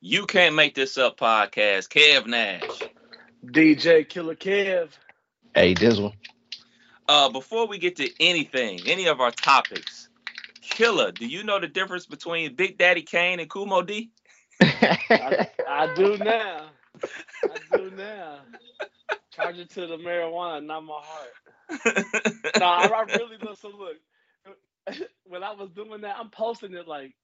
You Can't Make This Up podcast. Kev Nash. DJ Killer Kev. Hey, Dizzle. Uh, before we get to anything, any of our topics, Killer, do you know the difference between Big Daddy Kane and Kool Moe Dee? I, I do now. I do now. Charge it to the marijuana, not my heart. no, I, I really listen. Look, when I was doing that, I'm posting it like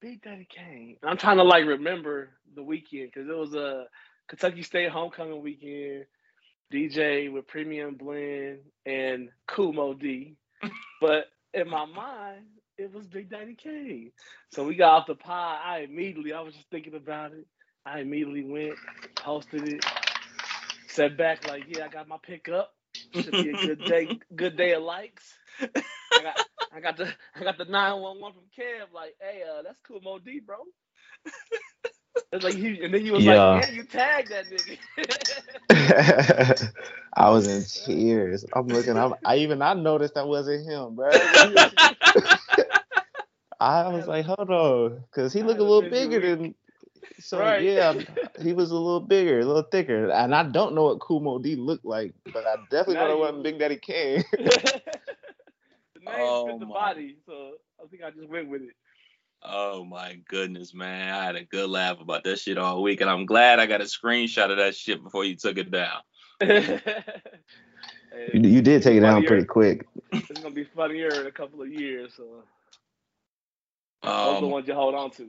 Big Daddy Kane. I'm trying to like remember the weekend because it was a Kentucky State homecoming weekend. DJ with Premium Blend and Kool Moe Dee. but in my mind, it was Big Daddy Kane. So we got off the pod. I immediately, I was just thinking about it. I immediately went, posted it, sat back like, yeah, I got my pickup. Should be a good day, good day of likes. I got, I got the, I got the nine one one from Kev. Like, hey, uh, that's Kool Moe Dee, bro. It's like he, and then he was yeah. like, "Yeah, you tagged that nigga." I was in tears. I'm looking. I'm, I even I noticed that wasn't him, bro. I was like, hold on, because he looked a little bigger than. So right. yeah, he was a little bigger, a little thicker, and I don't know what Kool Moe Dee looked like, but I definitely know what Big Daddy Kane. The name oh, fit the my. body, so I think I just went with it. Oh my goodness, man. I had a good laugh about that shit all week, and I'm glad I got a screenshot of that shit before you took it down. you, you, did take it down pretty quick. It's gonna be funnier in a couple of years, so um, those are the um, ones you hold on to.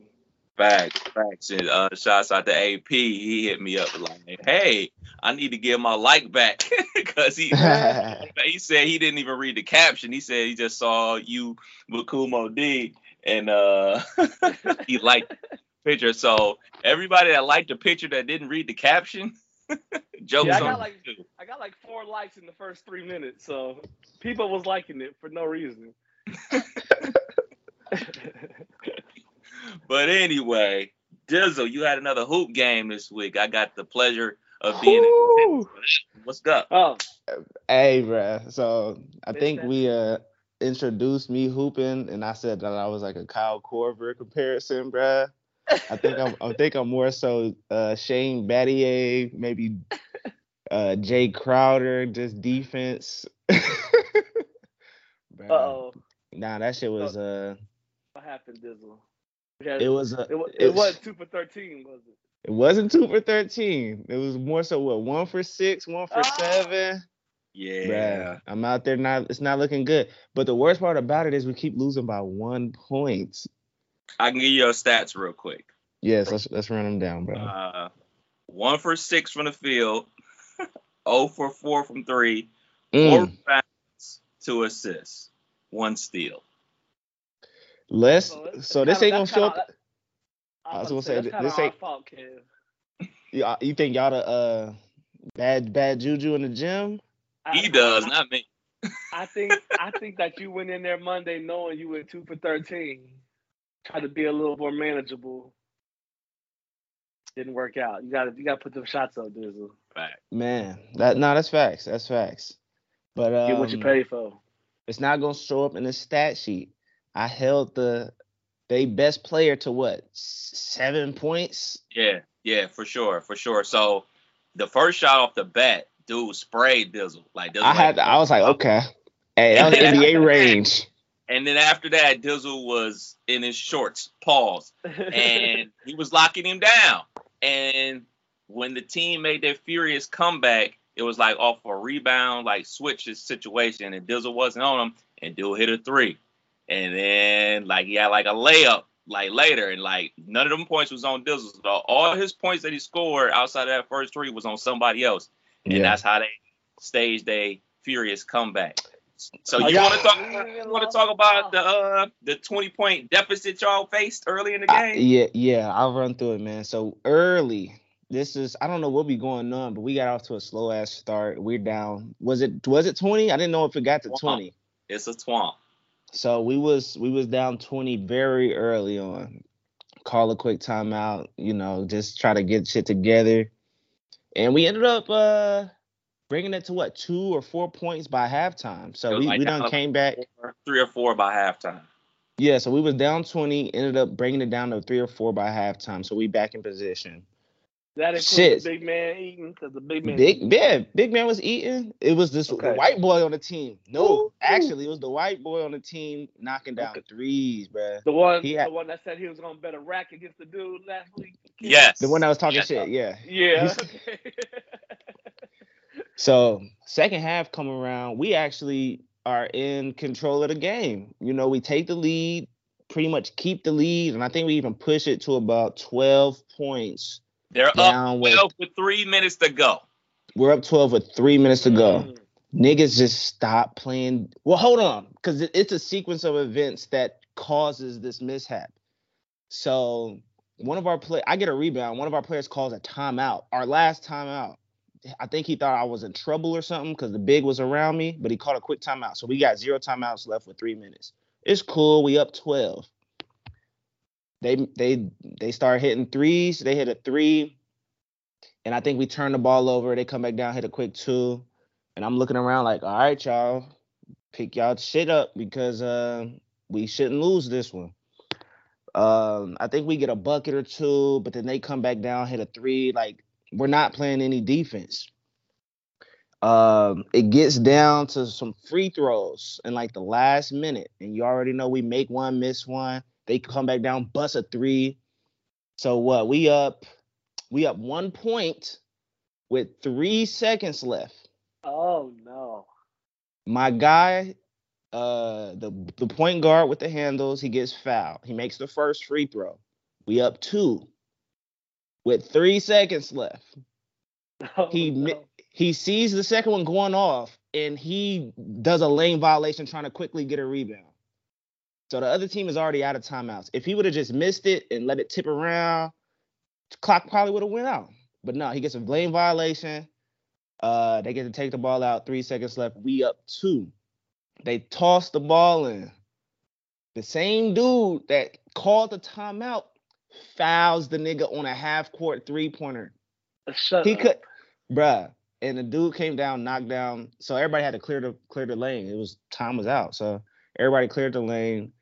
Facts, facts. And uh, shouts out to AP. He hit me up like, "Hey, I need to get my like back," because he he said he didn't even read the caption. He said he just saw you with Kool Moe Dee, and uh, he liked picture. So everybody that liked the picture that didn't read the caption, jokes yeah, I got like I got like four likes in the first three minutes. So people was liking it for no reason. But anyway, Dizzle, you had another hoop game this week. I got the pleasure of being. What's up? Oh, hey, bro. So I think we uh introduced me hooping, and I said that I was like a Kyle Korver comparison, bruh. I think I'm I think I'm more so uh, Shane Battier, maybe uh, Jae Crowder, just defense. oh. Nah, that shit was uh. What happened, Dizzle? It was. Uh, it, it, it was two for thirteen, was it? It wasn't two for thirteen. It was more so what one for six, one for oh. seven. Yeah. Bruh, I'm out there not it's not looking good. But the worst part about it is we keep losing by one point. I can give you your stats real quick. Yes, let's let's run them down, bro. Uh, one for six from the field, oh for four from three, mm. four fouls, two assists, one steal. Let's so this ain't gonna show up. I was gonna say, this ain't. Fault, you, you think y'all the uh bad bad juju in the gym? He does, not me. I think I think that you went in there Monday knowing you were two for thirteen. Try to be a little more manageable. Didn't work out. You gotta you gotta put them shots up, Dizzle. Right. Man, that no, that's facts. That's facts. But um, get what you um, pay for. It's not gonna show up in the stat sheet. I held the they best player to what seven points. Yeah, yeah, for sure, for sure. So the first shot off the bat, dude sprayed Dizzle. Like Dizzle I had, I was like, okay, hey, that was NBA range. And then after that, Dizzle was in his shorts, pause, and he was locking him down. And when the team made their furious comeback, it was like off a rebound, like switch situation, and Dizzle wasn't on him, and Dizzle hit a three. And then like he had like a layup like later, and like none of them points was on Dizzle. So all his points that he scored outside of that first three was on somebody else and yeah. that's how they staged a furious comeback. So you want to talk? You want to talk about the uh, the twenty point deficit y'all faced early in the game? yeah, yeah, I'll run through it, man. So early, this is I don't know what be going on, but we got off to a slow ass start. We're down. Was it was it twenty? I didn't know if it got to twenty. It's a twomp. So we was we was down twenty very early on. Call a quick timeout, you know, just try to get shit together and we ended up uh bringing it to what two or four points by halftime. So we, like we done came back four, three or four by halftime. Yeah, so we was down 20, ended up bringing it down to three or four by halftime. So we back in position. That includes the big man eating because the big man. Big yeah, big man was eating. It was this okay. white boy on the team. No, Ooh. actually, it was the white boy on the team knocking down okay. threes, bro. The one, had, the one that said he was gonna bet a rack against the dude last week. Yes, the one that was talking yes. shit. Yeah, yeah. so second half come around, we actually are in control of the game. You know, we take the lead, pretty much keep the lead, and I think we even push it to about twelve points they're up 12 with, with three minutes to go. We're up 12 with three minutes to go. Mm. Niggas just stop playing. Well, hold on, because it's a sequence of events that causes this mishap. So one of our play, I get a rebound. One of our players calls a timeout. Our last timeout. I think he thought I was in trouble or something because the big was around me, but he called a quick timeout. So we got zero timeouts left with three minutes. It's cool. We up 12 they they they start hitting threes. They hit a three, and I think we turn the ball over. They come back down, hit a quick two, and I'm looking around like, all right, y'all, pick y'all shit up because uh, we shouldn't lose this one. Um, I think we get a bucket or two, but then they come back down, hit a three. Like we're not playing any defense. Um, it gets down to some free throws in like the last minute, and you already know we make one, miss one. They come back down, bust a three. So what? We up, we up one point with three seconds left. Oh no. My guy, uh, the the point guard with the handles, he gets fouled. He makes the first free throw. We up two with three seconds left. Oh, he no. he sees the second one going off, and he does a lane violation, trying to quickly get a rebound. So the other team is already out of timeouts. If he would have just missed it and let it tip around, clock probably would have went out. But no, he gets a lane violation. Uh, they get to take the ball out. Three seconds left. We up two. They toss the ball in. The same dude that called the timeout fouls the nigga on a half court three pointer. Shut he up. could, bruh. And the dude came down, knocked down. So everybody had to clear the clear the lane. It was time was out. So everybody cleared the lane.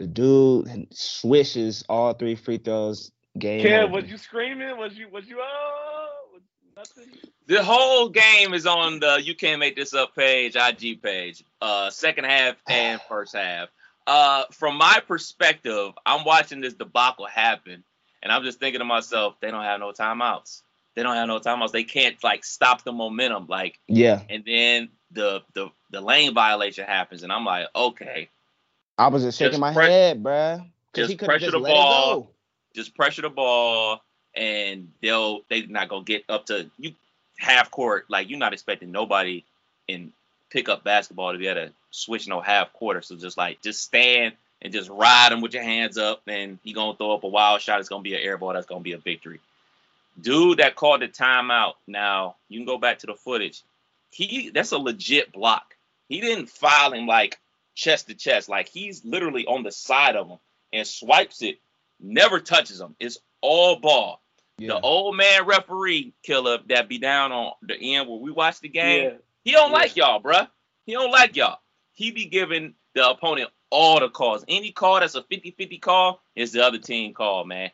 The dude swishes all three free throws. Game. Kev, was you screaming? Was you was you oh nothing? The whole game is on the you can't make this up page, IG page. Uh second half and first half. Uh from my perspective, I'm watching this debacle happen and I'm just thinking to myself, they don't have no timeouts. They don't have no timeouts. They can't like stop the momentum. Like yeah. And then the the the lane violation happens, and I'm like, okay, I was just shaking just my pre- head, bruh. Just pressure just the ball. Just pressure the ball, and they'll they not gonna get up to you half court. Like you're not expecting nobody in pickup basketball to be able to switch no half quarter. So just like just stand and just ride him with your hands up, and he gonna throw up a wild shot. It's gonna be an air ball. That's gonna be a victory. Dude that called the timeout. Now you can go back to the footage. He that's a legit block. He didn't file him like chest to chest. Like he's literally on the side of him and swipes it, never touches him. It's all ball. Yeah. The old man referee killer that be down on the end where we watch the game, yeah. he don't yeah. like y'all, bruh. He don't like y'all. He be giving the opponent all the calls. Any call that's a 50-50 call is the other team call, man.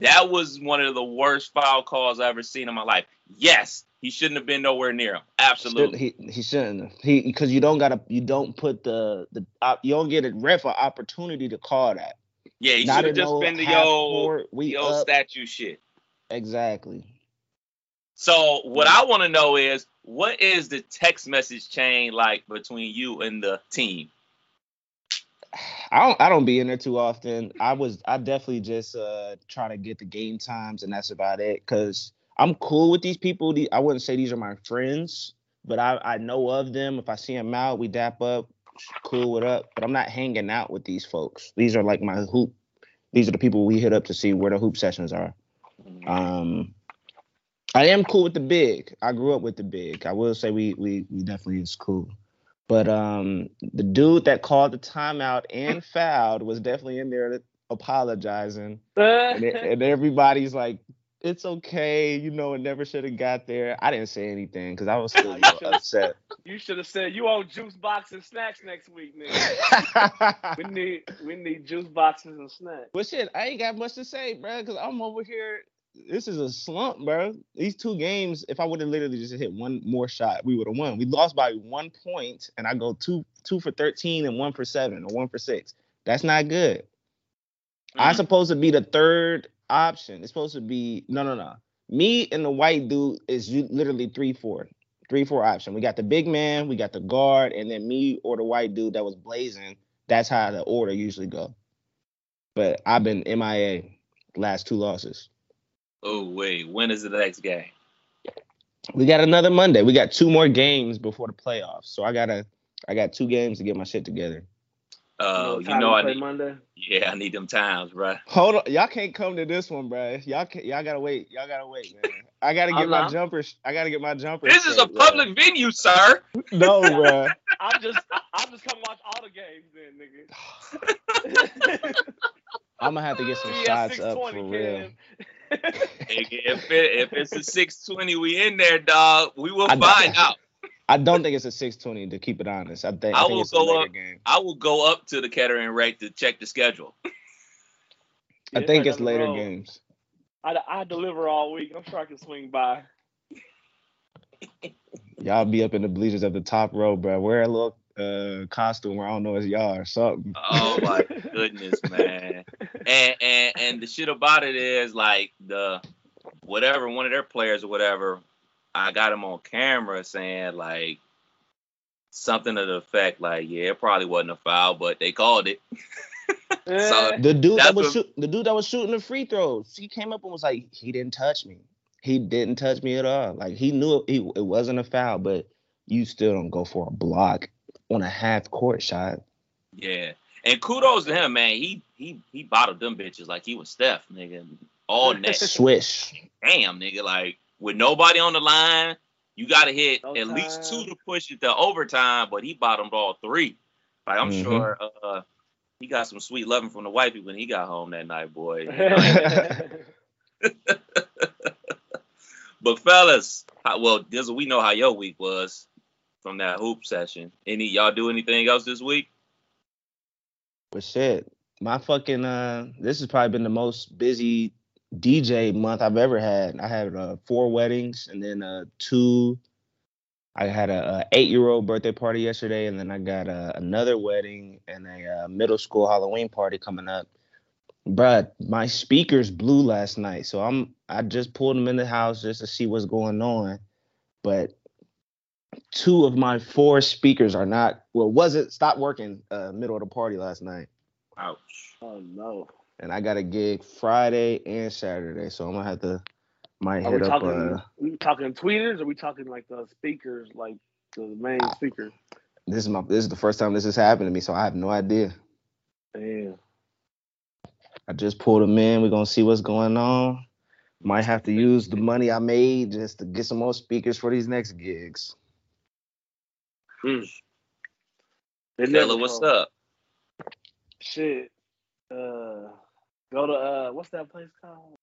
That was one of the worst foul calls I ever seen in my life. Yes, he shouldn't have been nowhere near him. Absolutely. He he shouldn't have. He because you don't gotta you don't put the the you don't get a ref an opportunity to call that. Yeah, he should have just been the yo we yo statue shit. Exactly. So what I want to know is what is the text message chain like between you and the team? I don't I don't be in there too often. I was I definitely just uh try to get the game times and that's about it. Cause I'm cool with these people. I wouldn't say these are my friends, but I, I know of them. If I see them out, we dap up, cool it up. But I'm not hanging out with these folks. These are like my hoop. These are the people we hit up to see where the hoop sessions are. Um, I am cool with the big. I grew up with the big. I will say we we we definitely is cool. But um, the dude that called the timeout and fouled was definitely in there apologizing, and, and everybody's like it's okay. You know, it never should have got there. I didn't say anything because I was still upset. You should have said you own juice boxes and snacks next week, nigga. we need we need juice boxes and snacks. But shit, I ain't got much to say, bro, because I'm over here. This is a slump, bro. These two games, if I would have literally just hit one more shot, we would have won. We lost by one point, and I go two two for thirteen and one for seven or one for six. That's not good. Mm-hmm. I'm supposed to be the third option. It's supposed to be no, no, no. Me and the white dude is literally three, four, three, four option. We got the big man, we got the guard, and then me or the white dude that was blazing. That's how the order usually go. But I've been MIA last two losses. Oh wait, when is the next game? We got another Monday. We got two more games before the playoffs. So I gotta I got two games to get my shit together. Uh, you know, I need. Monday? Yeah, I need them times, bro. Hold on, y'all can't come to this one, bro. Y'all can, y'all gotta wait. Y'all gotta wait, man. I gotta get my jumpers. I gotta get my jumpers. This is a public bro. venue, sir. No, bro. I'm just, I'm just come watch all the games, then, nigga. I'm gonna have to get some shots up for real. if it, if it's a 620, we in there, dog. We will I find out. I don't think it's a 620 to keep it honest. I think I, I think will go up. Game. I will go up to the Kettering rate to check the schedule. I yeah, think it's later road. games. I, I deliver all week. I'm sure I can swing by. y'all be up in the bleachers at the top row, bro. Wear a little uh, costume where I don't know it's y'all or something. Oh my goodness, man. And and and the shit about it is like the whatever one of their players or whatever I got him on camera saying like something to the effect like, yeah, it probably wasn't a foul, but they called it. so the dude that was shoot, the dude that was shooting the free throws, he came up and was like, he didn't touch me. He didn't touch me at all. Like he knew it, he, it wasn't a foul, but you still don't go for a block on a half court shot. Yeah. And kudos to him, man. He he he bottled them bitches like he was Steph, nigga. All net. Swish. Damn, nigga. Like with nobody on the line, you got to hit no at least two to push it to overtime. But he bottomed all three. Like I'm mm-hmm. sure uh, he got some sweet loving from the wifey when he got home that night, boy. but fellas, how, well, Dizzle, we know how your week was from that hoop session. Any y'all do anything else this week? But shit, my fucking uh, this has probably been the most busy DJ month I've ever had. I had uh, four weddings and then uh, two. I had a, a eight year old birthday party yesterday, and then I got uh, another wedding and a uh, middle school Halloween party coming up. Bruh, my speakers blew last night, so I'm I just pulled them in the house just to see what's going on. But two of my four speakers are not well wasn't stopped working uh middle of the party last night. Ouch. Oh no and I got a gig Friday and Saturday, so I'm gonna have to might Are hit we up. Talking, uh, we talking tweeters? Or are we talking like the speakers, like the main speaker? This is my this is the first time this has happened to me, so I have no idea. Damn. I just pulled them in. We're gonna see what's going on. Might have to use the money I made just to get some more speakers for these next gigs. Hmm. Taylor, what's up? Shit. Uh Go to uh, what's that place called?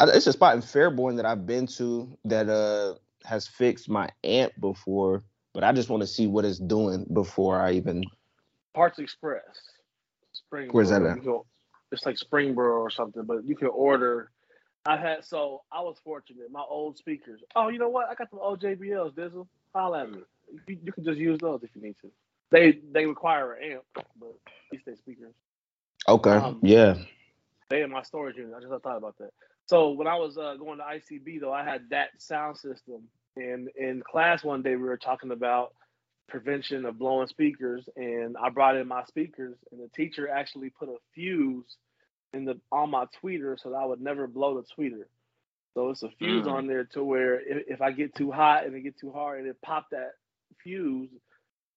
It's a spot in Fairborn that I've been to that uh has fixed my amp before, but I just want to see what it's doing before I even. Parts Express. Spring. Where's that at? it's like Springboro or something, but you can order. I had so I was fortunate. My old speakers. Oh, you know what? I got some old JBLs. Dizzle, holla at me. You, you, can just use those if you need to. They they require an amp, but these they speakers. Okay. Um, yeah they in my storage unit. I just thought about that. So when I was uh, going to ICB though, I had that sound system. And in class one day we were talking about prevention of blowing speakers, and I brought in my speakers, and the teacher actually put a fuse in the on my tweeter so that I would never blow the tweeter. So it's a fuse mm. on there to where if, if, I get too hot and it get too hard and it pop that fuse,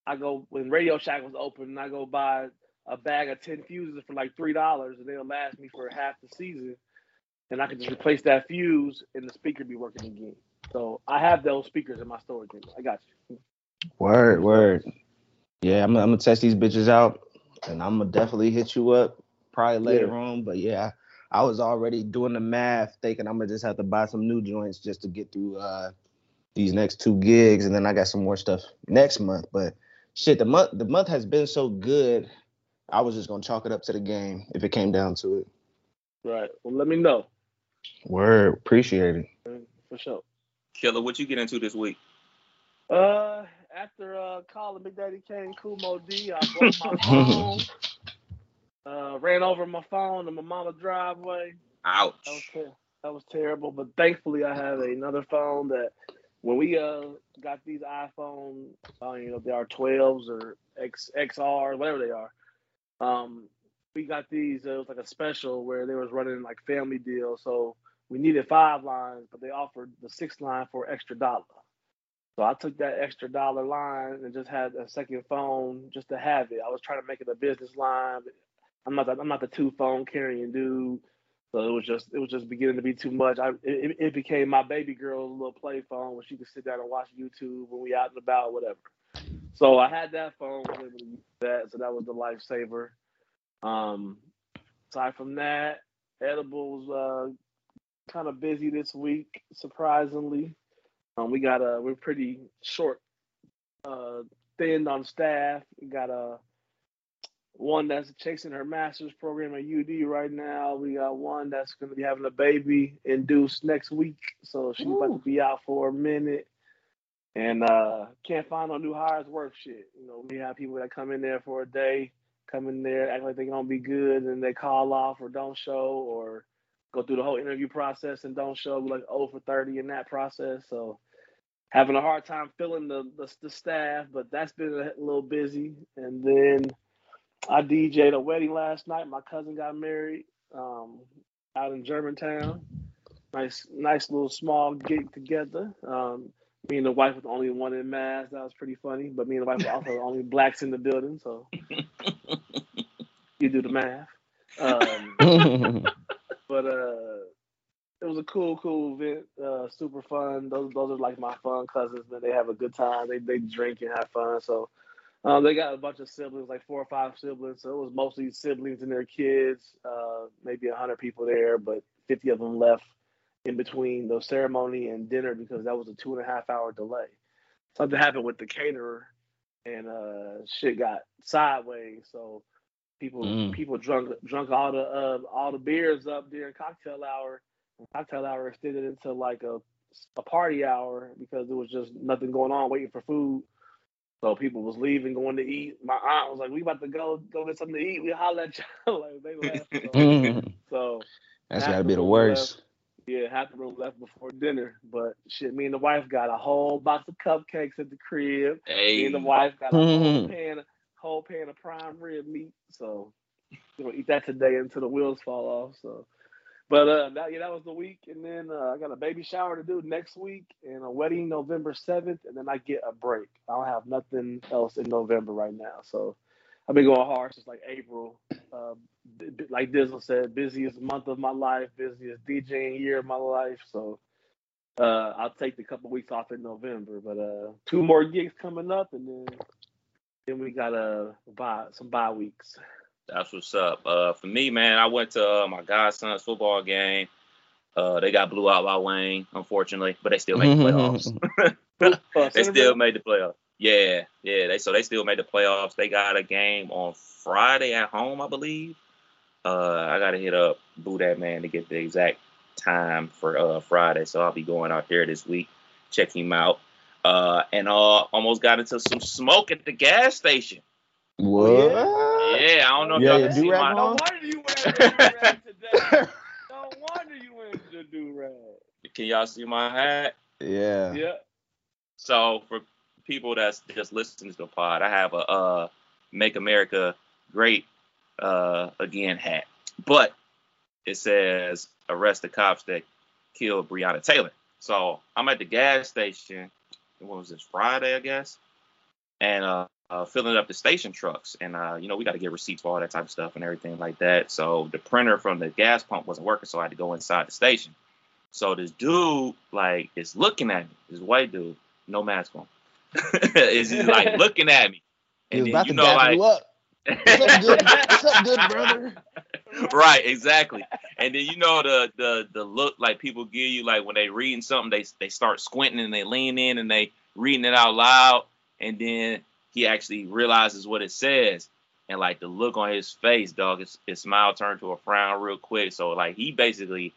I go when Radio Shack was open and I go buy a bag of 10 fuses for like $3 and they'll last me for half the season. And I can just replace that fuse and the speaker be working again. So I have those speakers in my storage unit. I got you. Word, word. Yeah, I'm, I'm gonna test these bitches out and I'm gonna definitely hit you up probably later yeah. on. But yeah, I was already doing the math, thinking I'm gonna just have to buy some new joints just to get through uh, these next two gigs, and then I got some more stuff next month. But shit, the month the month has been so good. I was just gonna chalk it up to the game if it came down to it. Right. Well, let me know. Word, appreciate it. For sure. Killer, what you get into this week? Uh, after uh calling Big Daddy Kane, Kool Moe Dee, I broke my phone. uh, ran over my phone in my mama's driveway. Ouch. That was, ter- that was terrible. But thankfully, I have another phone that when we uh got these iPhone, uh, you know, they are 12s or X XR, whatever they are. Um, we got these. It was like a special where they was running like family deal. So we needed five lines, but they offered the six line for extra dollar. So I took that extra dollar line and just had a second phone just to have it. I was trying to make it a business line. I'm not the, I'm not the two phone carrying dude. So it was just it was just beginning to be too much. I it, it became my baby girl's little play phone where she could sit down and watch YouTube when we out and about, whatever. So I had that phone, was able to use that, so that was the lifesaver. Um, aside from that, edibles uh, kind of busy this week, surprisingly. Um, we got a we're pretty short, uh, thin on staff. We got a one that's chasing her master's program at UD right now. We got one that's going to be having a baby induced next week, so she's Ooh. about to be out for a minute. And uh, can't find no new hires worth shit. You know, we have people that come in there for a day, come in there, act like they're gonna be good, and they call off or don't show or go through the whole interview process and don't show like 0 for 30 in that process. So having a hard time filling the, the, the staff, but that's been a little busy. And then I DJed a wedding last night. My cousin got married um, out in Germantown. Nice, nice little small gig together. Um, me and the wife was the only one in mass. That was pretty funny. But me and the wife were also the only blacks in the building. So you do the math. Um, but uh, it was a cool, cool event. Uh, super fun. Those those are like my fun cousins. Man, they have a good time. They they drink and have fun. So um, they got a bunch of siblings, like four or five siblings. So it was mostly siblings and their kids. Uh, maybe hundred people there, but fifty of them left in between the ceremony and dinner because that was a two and a half hour delay. Something happened with the caterer, and uh, shit got sideways. So people mm. people drunk drunk all the uh, all the beers up during cocktail hour cocktail hour extended into like a, a party hour because there was just nothing going on waiting for food. So people was leaving, going to eat. My aunt was like, "We about to go go get something to eat." We holler at y'all like they left. So, so that's got to be the worst. Yeah, half the room left before dinner. But shit, me and the wife got a whole box of cupcakes at the crib. Hey. Me and the wife got a whole pan, whole pan of prime rib meat. So we're gonna eat that today until the wheels fall off. So but uh, that, yeah, that was the week, and then uh, I got a baby shower to do next week, and a wedding November seventh, and then I get a break. I don't have nothing else in November right now, so I've been going hard since like April. Uh, like Dizzle said, busiest month of my life, busiest DJing year of my life. So uh, I'll take the couple weeks off in November, but uh, two more gigs coming up, and then then we got a uh, buy some bye weeks. That's what's up. Uh, for me, man, I went to uh, my godson's football game. Uh, they got blew out by Wayne, unfortunately, but they still made the playoffs. they still made the playoffs. Yeah, yeah. They so they still made the playoffs. They got a game on Friday at home, I believe. Uh, I gotta hit up Boo that man to get the exact time for uh Friday. So I'll be going out there this week, checking him out. Uh, and uh, almost got into some smoke at the gas station. What? Yeah, I don't know if yeah, y'all can see my. No wonder you wearing the rag today. no wonder you wearing the do rag. Can y'all see my hat? Yeah. Yeah. So for people that's just listening to the pod, I have a uh, "Make America Great uh, Again" hat, but it says "Arrest the cops that killed Breonna Taylor." So I'm at the gas station. What was this Friday, I guess? And uh, uh, filling up the station trucks, and uh, you know we got to get receipts for all that type of stuff and everything like that. So the printer from the gas pump wasn't working, so I had to go inside the station. So this dude like is looking at me, this white dude, no mask on, is like looking at me, and then, you know like. You What's up, good? What's up, good brother? right, exactly. And then you know the the the look like people give you like when they reading something, they they start squinting and they lean in and they reading it out loud, and then he actually realizes what it says. And like the look on his face, dog, his, his smile turned to a frown real quick. So like he basically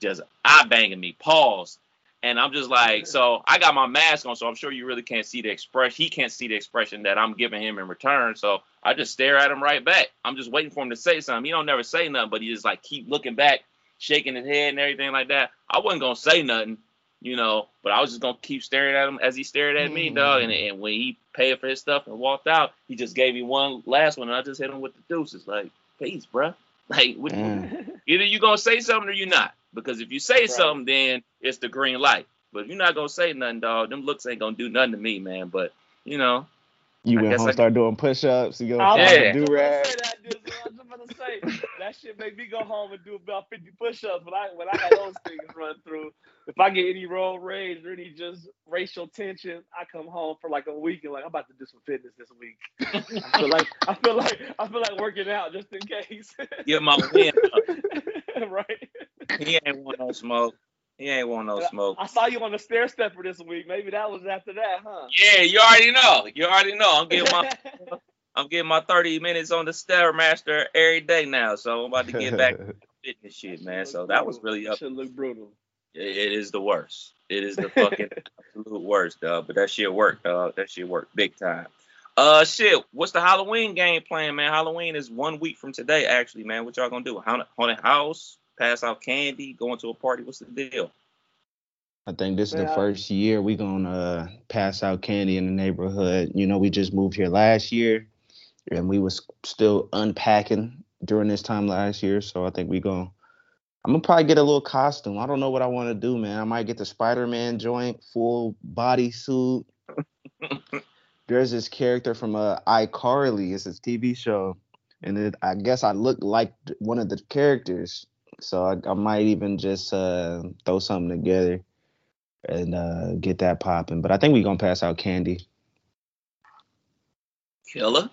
just eye banging me, pause. And I'm just like, so I got my mask on, so I'm sure you really can't see the expression. He can't see the expression that I'm giving him in return. So I just stare at him right back. I'm just waiting for him to say something. He don't never say nothing, but he just like keep looking back, shaking his head and everything like that. I wasn't gonna say nothing, you know, but I was just gonna keep staring at him as he stared at me, dog. And, and when he paid for his stuff and walked out, he just gave me one last one, and I just hit him with the deuces, like, peace, bro. Like, what, mm. either you gonna say something or you not. Because if you say right. something, then it's the green light. But if you're not gonna say nothing, dog, them looks ain't gonna do nothing to me, man. But you know, you went home, I, start doing push-ups. You go yeah. do rag. That, that shit make me go home and do about 50 push-ups. When I when I got those things run through, if I get any road rage or any just racial tension, I come home for like a week and like I'm about to do some fitness this week. I feel like I feel like I feel like working out just in case. Get my win. right. He ain't want no smoke. He ain't want no smoke. I saw you on the stair stepper this week. Maybe that was after that, huh? Yeah, you already know. You already know. I'm getting my I'm getting my 30 minutes on the Stairmaster every day now. So I'm about to get back to fitness shit, man. So that was really up. Should look brutal. It, it is the worst. It is the fucking absolute worst, dog. But that shit worked, dog. That shit worked big time. Uh, shit. What's the Halloween game plan, man? Halloween is one week from today, actually, man. What y'all gonna do? Haunted house? pass out candy, going to a party? What's the deal? I think this is the first year we gonna uh, pass out candy in the neighborhood. You know, we just moved here last year, and we was still unpacking during this time last year. So I think we gonna. I'm gonna probably get a little costume. I don't know what I want to do, man. I might get the Spider-Man joint, full body suit. There's this character from uh, iCarly. It's a TV show, and it, I guess I look like one of the characters. So I, I might even just uh, throw something together and uh, get that popping. But I think we're gonna pass out candy. Killer.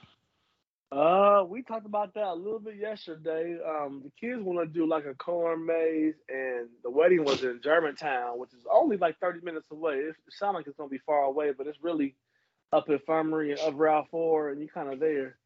Uh, we talked about that a little bit yesterday. Um, the kids want to do like a corn maze, and the wedding was in Germantown, which is only like 30 minutes away. It, it sounds like it's gonna be far away, but it's really up Infirmary and up Route Four, and you're kind of there.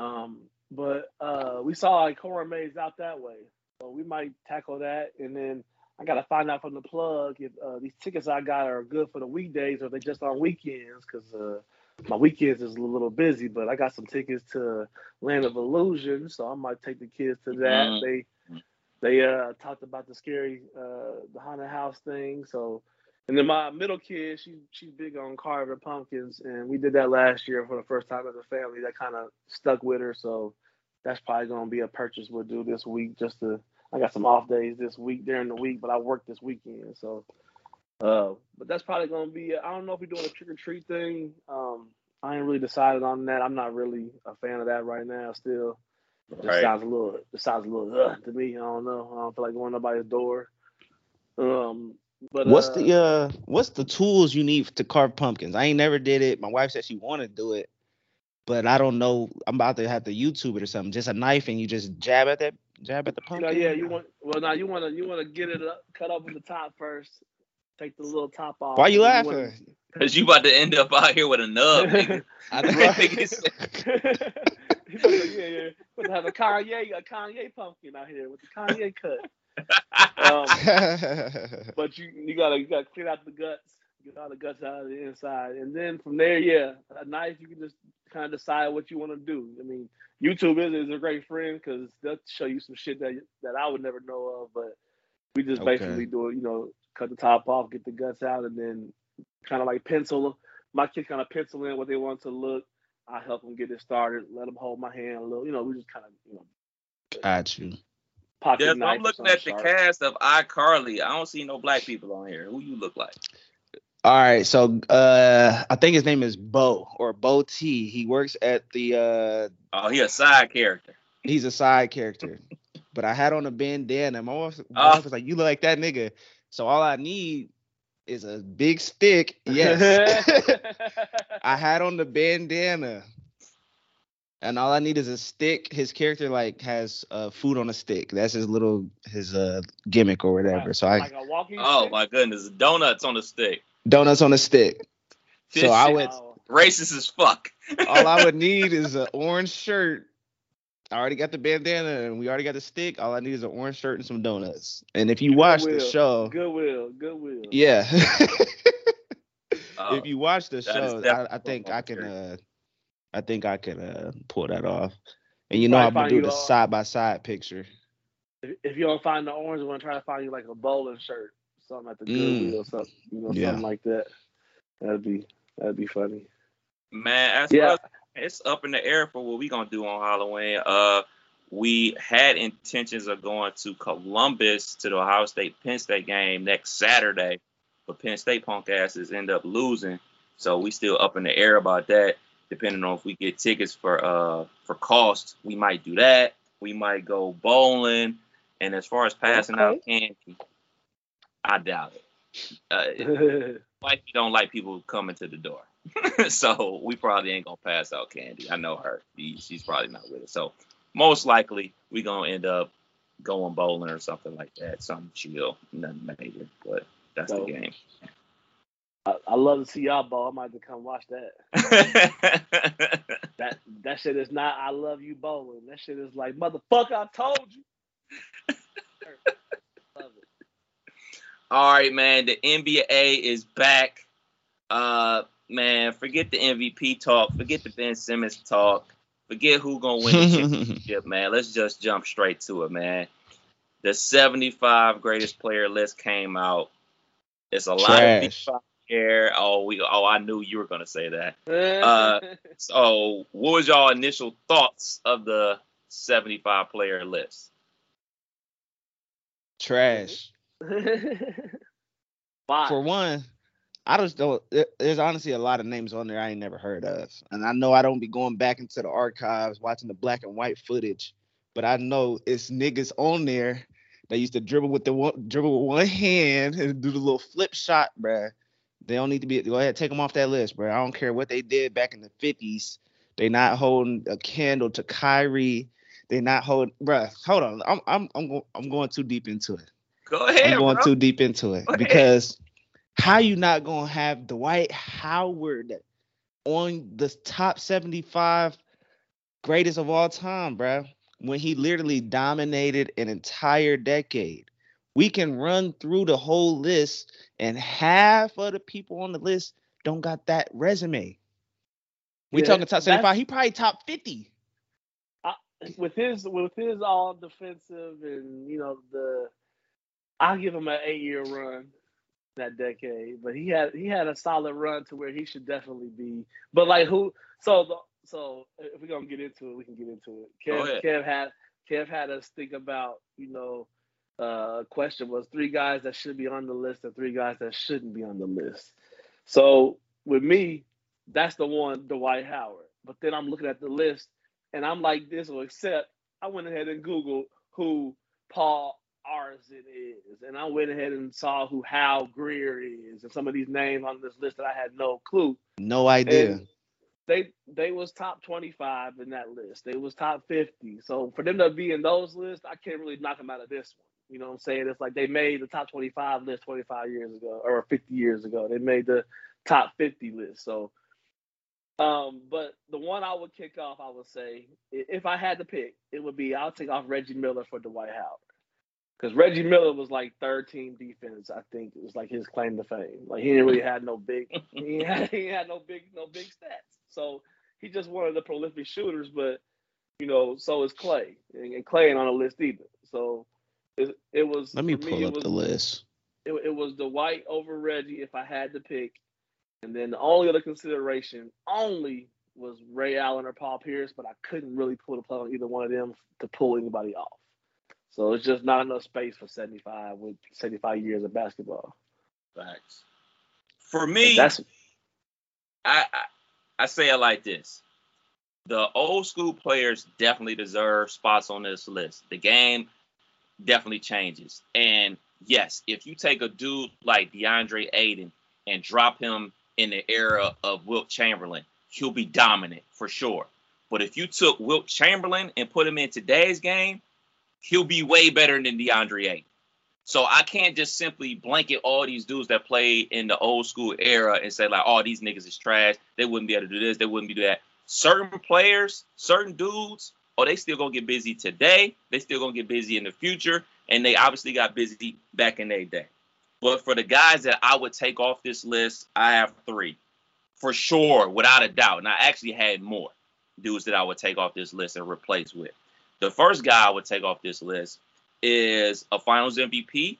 Um, but uh, we saw like corn maze out that way, so we might tackle that, and then I gotta find out from the plug if uh, these tickets I got are good for the weekdays or if they just on weekends, because uh, my weekends is a little busy. But I got some tickets to Land of Illusion, so I might take the kids to that. Mm-hmm. They they uh, talked about the scary uh, the haunted house thing, so. And then my middle kid, she she's big on carving pumpkins, and we did that last year for the first time as a family. That kind of stuck with her, so that's probably gonna be a purchase we'll do this week. Just to I got some off days this week during the week, but I work this weekend, so. Uh, but that's probably gonna be. I don't know if we're doing a trick or treat thing. Um, I ain't really decided on that. I'm not really a fan of that right now. Still, it right. sounds a little. It sounds a little uh, to me. I don't know. I don't feel like going nobody's door. Um, but what's uh, the uh, what's the tools you need to carve pumpkins? I ain't never did it. My wife said she wanted to do it but I don't know. I'm about to have to YouTube it or something. Just a knife and you just jab at that, jab at the pumpkin. Yeah, yeah. You want well now you want to you want to get it up, cut open the top first. Take the little top off. Why you laughing? Because you about to end up out here with a nub. I think yeah, yeah. We're to have a Kanye, a Kanye pumpkin out here with the Kanye cut. Um, but you you gotta you gotta clean out the guts get all the guts out of the inside. And then from there, yeah, a knife, you can just kind of decide what you want to do. I mean, YouTube is, is a great friend because they'll show you some shit that that I would never know of. But we just okay. basically do it, you know, cut the top off, get the guts out, and then kind of like pencil. My kids kind of pencil in what they want to look. I help them get it started, let them hold my hand a little. You know, we just kind of, you know. Got you. Pocket yes, I'm looking at sharp. the cast of iCarly. I don't see no black people on here. Who you look like? All right, so uh, I think his name is Bo or Bo T. He works at the. Uh, oh, he a side character. He's a side character, but I had on a bandana. My wife, my oh. wife was like, "You look like that nigga." So all I need is a big stick. Yes, I had on the bandana. And all I need is a stick. His character like has uh, food on a stick. That's his little his uh gimmick or whatever. so I like a Oh stick? my goodness, donuts on a stick. donuts on a stick. This So I would Oh, racist as fuck. all I would need is an orange shirt. I already got the bandana and we already got the stick. All I need is an orange shirt and some donuts. And if you watch the show, Goodwill, Goodwill. yeah. Oh, if you watch the show, I, I think I can uh I think I can uh pull that off. And you know I'm gonna do the side by side picture. If, if you don't find the orange one, try to find you like a bowling shirt, something at the Mm. Goodwill, something you know, Yeah. something like that. That'd be that'd be funny. man, as Yeah. far as- it's up in the air for what we gonna do on Halloween. Uh, we had intentions of going to Columbus to the Ohio State Penn State game next Saturday, but Penn State punk asses end up losing, so we still up in the air about that. Depending on if we get tickets for uh for cost, we might do that. We might go bowling, and as far as passing out candy, I doubt it. Uh, wifey don't like people coming to the door. so we probably ain't gonna pass out candy. I know her. She's probably not with us. So most likely we gonna end up going bowling or something like that. Something chill, nothing major. But that's So- the game. I, I love to see y'all ball. I might have to come watch that. That that shit is not I love you bowling. That shit is like motherfucker, I told you. love it. All right, man. The NBA is back. Uh, man, forget the MVP talk. Forget the Ben Simmons talk. Forget who gonna win the championship, man. Let's just jump straight to it, man. The 75 greatest player list came out. It's a lot of Trash. people out here. Oh, we. Oh, I knew you were gonna say that. Uh, So, what was y'all initial thoughts of the 75 player list? Trash. For one, I just don't. There's honestly a lot of names on there I ain't never heard of, and I know I don't be going back into the archives watching the black and white footage, but I know it's niggas on there that used to dribble with the one dribble with one hand and do the little flip shot, bruh. They don't need to be. Go ahead, take them off that list, bro. I don't care what they did back in the '50s. They not holding a candle to Kyrie. They not holding, bruh. Hold on, I'm I'm I'm going I'm going too deep into it. Go ahead, I'm going bro. too deep into it Go ahead. because how you not gonna have Dwight Howard on the top 75 greatest of all time, bruh, when he literally dominated an entire decade. We can run through the whole list, and half of the people on the list don't got that resume. We Yeah, talking top 75, he probably top 50. with his with his all defensive and you know the I'll give him an eight year run that decade, but he had he had a solid run to where he should definitely be. But like who? So the so if we're gonna get into it, we can get into it. Go Kev, ahead. Kev had Kev had us think about you know uh question was three guys that should be on the list and three guys that shouldn't be on the list. So with me, that's the one Dwight Howard. But then I'm looking at the list and I'm like this, or except I went ahead and Googled who Paul Arizin is, and I went ahead and saw who Hal Greer is, and some of these names on this list that I had no clue. No idea. And they they was top 25 in that list. They was top 50. So for them to be in those lists, I can't really knock them out of this one. You know what I'm saying? It's like they made the top 25 list 25 years ago or 50 years ago. They made the top 50 list. So um, but the one I would kick off, I would say, if I had to pick, it would be I'll take off Reggie Miller for Dwight Howard. Because Reggie Miller was like third team defense, I think it was like his claim to fame. Like he didn't really had no big he had, he had no big no big stats. So he just one of the prolific shooters, but you know, so is Clay. And, and Clay ain't on the list either. So it, it was Let me pull it up was, the list. it, it was Dwight over Reggie if I had to pick. And then the only other consideration only was Ray Allen or Paul Pierce, but I couldn't really pull the plug on either one of them to pull anybody off. So it's just not enough space for 75 with 75 years of basketball. Facts. For me, That's I, I I say it like this: the old school players definitely deserve spots on this list. The game definitely changes, and yes, if you take a dude like DeAndre Ayton and drop him in the era of Wilt Chamberlain, he'll be dominant for sure. But if you took Wilt Chamberlain and put him in today's game, he'll be way better than DeAndre Ayton. So I can't just simply blanket all these dudes that play in the old school era and say like, "Oh, these niggas is trash. They wouldn't be able to do this. They wouldn't be do that." Certain players, certain dudes, oh, they still gonna get busy today. They still gonna get busy in the future, and they obviously got busy back in their day. But for the guys that I would take off this list, I have three for sure, without a doubt. And I actually had more dudes that I would take off this list and replace with. The first guy I would take off this list is a Finals MVP.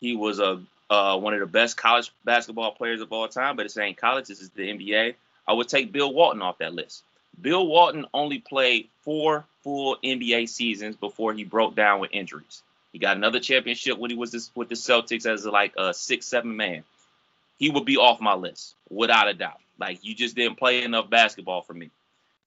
He was a uh, one of the best college basketball players of all time, but it's ain't college. This is the NBA. I would take Bill Walton off that list. Bill Walton only played four full NBA seasons before he broke down with injuries. He got another championship when he was this, with the Celtics as like a six, seven man. He would be off my list without a doubt. Like you just didn't play enough basketball for me.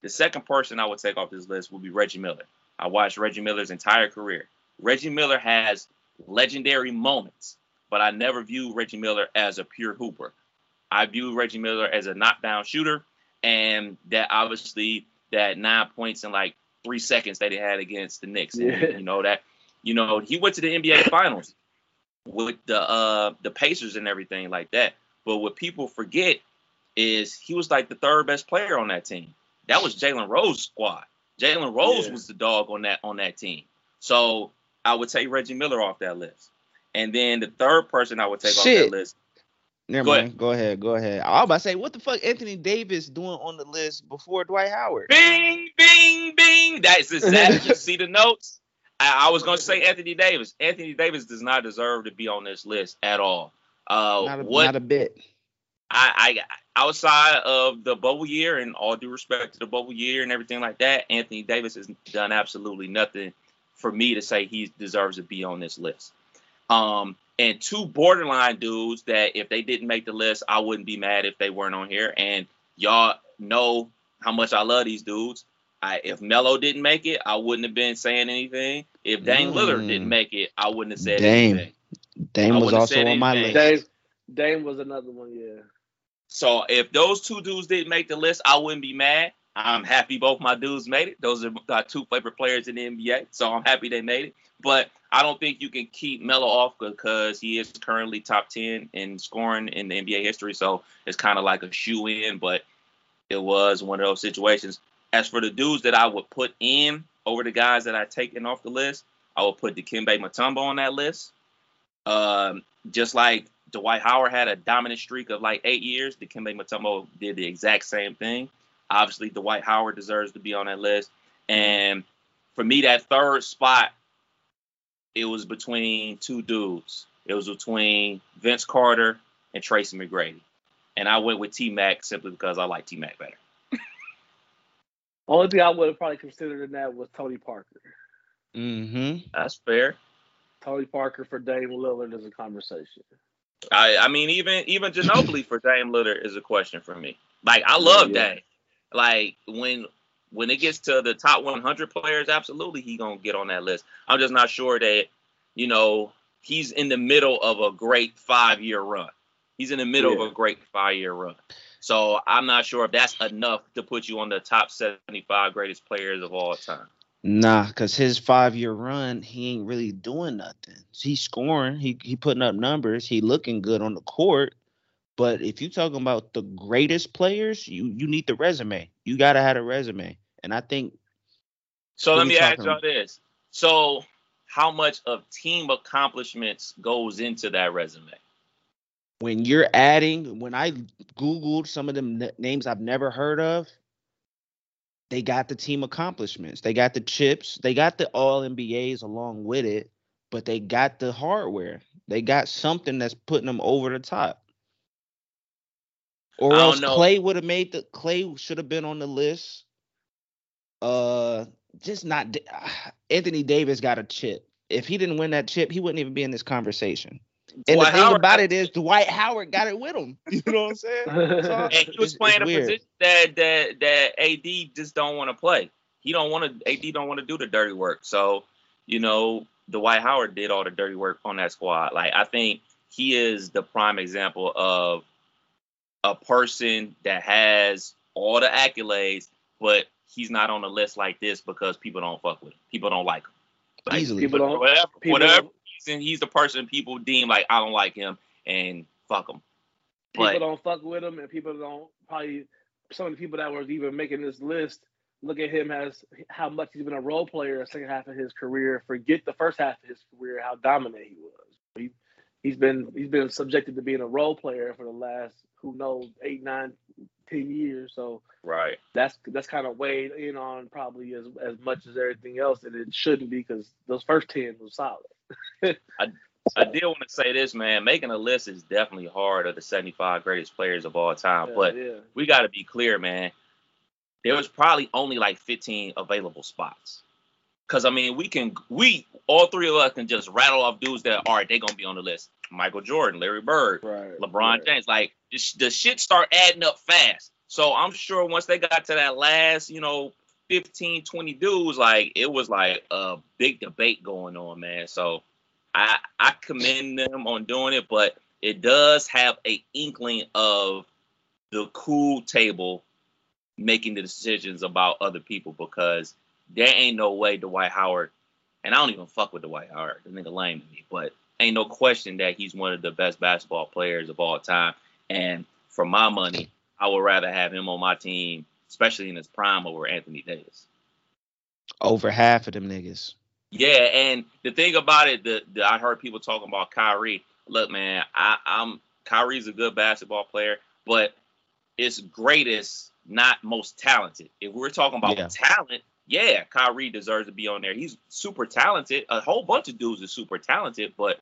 The second person I would take off this list would be Reggie Miller. I watched Reggie Miller's entire career. Reggie Miller has legendary moments, but I never view Reggie Miller as a pure hooper. I view Reggie Miller as a knockdown shooter, and that obviously that nine points in like three seconds that he had against the Knicks. Yeah. And, you know that, you know, he went to the NBA Finals with the uh the Pacers and everything like that. But what people forget is he was like the third best player on that team. That was Jalen Rose squad. Jalen Rose yeah. was the dog on that on that team. So I would take Reggie Miller off that list. And then the third person I would take Shit. off that list. Never go mind. Ahead. Go ahead. Go ahead. I was about to say, what the fuck Anthony Davis doing on the list before Dwight Howard? Bing, bing, bing. That's exactly. you see the notes? I, I, was going to say Anthony Davis. Anthony Davis does not deserve to be on this list at all. Uh, not, a, what, not a bit. I, I outside of the bubble year and all due respect to the bubble year and everything like that, Anthony Davis has done absolutely nothing for me to say he deserves to be on this list. Um, and two borderline dudes that if they didn't make the list, I wouldn't be mad if they weren't on here. And y'all know how much I love these dudes. I, if Melo didn't make it, I wouldn't have been saying anything. If Dame mm. Lillard didn't make it, I wouldn't have said Dame. anything. Dame was also on my list. Dame, Dame was another one, yeah. So if those two dudes didn't make the list, I wouldn't be mad. I'm happy both my dudes made it. Those are my two favorite players in the NBA, so I'm happy they made it. But I don't think you can keep Melo off because he is currently top 10 in scoring in the NBA history. So it's kind of like a shoe in, but it was one of those situations. As for the dudes that I would put in over the guys that I taken off the list, I would put Dikembe Mutombo on that list. Um, just like Dwight Howard had a dominant streak of like eight years, Dikembe Mutombo did the exact same thing. Obviously, Dwight Howard deserves to be on that list. And for me, that third spot, it was between two dudes. It was between Vince Carter and Tracy McGrady. And I went with T Mac simply because I like T Mac better. Only thing I would have probably considered in that was Tony Parker. Mm-hmm. That's fair. Tony Parker for Dame Lillard is a conversation. I I mean even even Ginobili for Dame Lillard is a question for me. Like I love yeah, yeah. Dame. Like when when it gets to the top 100 players, absolutely he gonna get on that list. I'm just not sure that you know he's in the middle of a great five year run. He's in the middle yeah. of a great five year run. So I'm not sure if that's enough to put you on the top 75 greatest players of all time. Nah, cause his five year run, he ain't really doing nothing. He's scoring, he he putting up numbers, he looking good on the court, but if you're talking about the greatest players, you you need the resume. You gotta have a resume. And I think So let me ask y'all this. So how much of team accomplishments goes into that resume? When you're adding, when I Googled some of the n- names I've never heard of, they got the team accomplishments. They got the chips. They got the all NBAs along with it, but they got the hardware. They got something that's putting them over the top. Or else Clay would have made the Clay should have been on the list. Uh, just not Anthony Davis got a chip. If he didn't win that chip, he wouldn't even be in this conversation. And Dwight the thing Howard, about it is Dwight Howard got it with him. You know what I'm saying? So, and he was playing a position that that that AD just don't want to play. He don't want to. AD don't want to do the dirty work. So you know, Dwight Howard did all the dirty work on that squad. Like I think he is the prime example of a person that has all the accolades, but he's not on the list like this because people don't fuck with him. People don't like him. Like, Easily. People don't. whatever, people whatever don't- reason, he's the person people deem like I don't like him and fuck him. people But don't fuck with him, and people don't probably some of the people that were even making this list look at him as how much he's been a role player the second half of his career. Forget the first half of his career, how dominant he was. He, he's been he's been subjected to being a role player for the last who knows eight, nine, ten years. So right. that's that's kind of weighed in on probably as as much as everything else, and it shouldn't be because those first ten was solid. I did want to say this, man. Making a list is definitely hard of the 75 greatest players of all time. Yeah, but yeah. we got to be clear, man. There was probably only like 15 available spots. Cause I mean, we can, we all three of us can just rattle off dudes that all right, they gonna be on the list. Michael Jordan, Larry Bird, right, LeBron right. James. Like the, the shit start adding up fast. So I'm sure once they got to that last, you know, 15, 20 dudes, like it was like a big debate going on, man. So I I commend them on doing it, but it does have a inkling of the cool table making the decisions about other people because there ain't no way Dwight Howard, and I don't even fuck with Dwight Howard, the nigga lame to me, but ain't no question that he's one of the best basketball players of all time. And for my money, I would rather have him on my team, especially in his prime, over Anthony Davis. Over half of them niggas. Yeah, and the thing about it, the, the I heard people talking about Kyrie. Look, man, I, I'm Kyrie's a good basketball player, but it's greatest, not most talented. If we're talking about Yeah. talent, yeah, Kyrie deserves to be on there. He's super talented. A whole bunch of dudes are super talented, but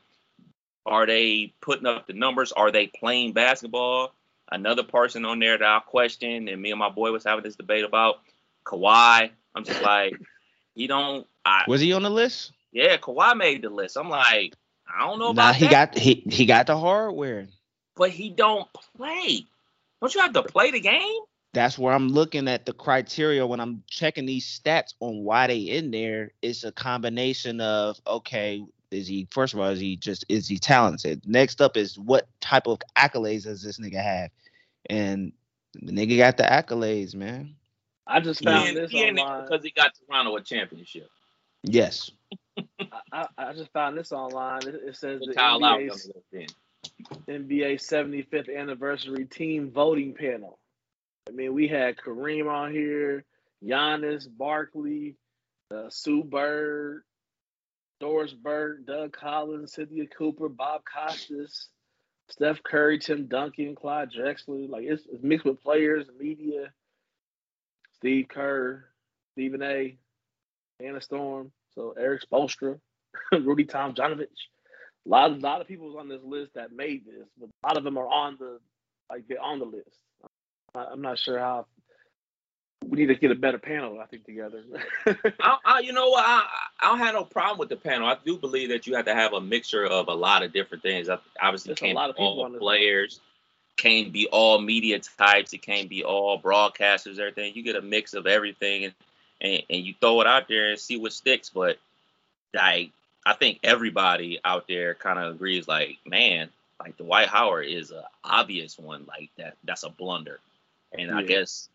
are they putting up the numbers? Are they playing basketball? Another person on there that I question, and me and my boy was having this debate about Kawhi. I'm just like, he don't. I, Was he on the list? yeah, Kawhi made the list. I'm like, I don't know about Nah, he that, got he he got the hardware. but he don't play. Don't you have to play the game? That's where I'm looking at the criteria when I'm checking these stats on why they in there. It's a combination of okay, is he first of all is he just is he talented? Next up is what type of accolades does this nigga have? And the nigga got the accolades, man. I just found in, this he online. because he got Toronto a championship. Yes. I, I, I just found this online. It, it says So the NBA's, on the list then. NBA 75th anniversary team voting panel. I mean, we had Kareem on here, Giannis, Barkley, uh, Sue Bird, Doris Burke, Doug Collins, Cynthia Cooper, Bob Costas, Steph Curry, Tim Duncan, Clyde Drexler. Like it's, it's mixed with players, media, Steve Kerr, Stephen A, Anna Storm, so Erik Spoelstra, Rudy Tomjanovich. A lot, a lot of people on this list that made this, but a lot of them are on the like they're on the list. I'm not sure how. We need to get a better panel, I think, together. I, I, you know what? I, I don't have no problem with the panel. I do believe that you have to have a mixture of a lot of different things. I- Obviously, There's can't lot of all players, can't be all media types. It can't be all broadcasters. Everything you get a mix of everything, and, and and you throw it out there and see what sticks. But like, I think everybody out there kind of agrees. Like, man, like Dwight Howard is a obvious one. Like that, that's a blunder. And I guess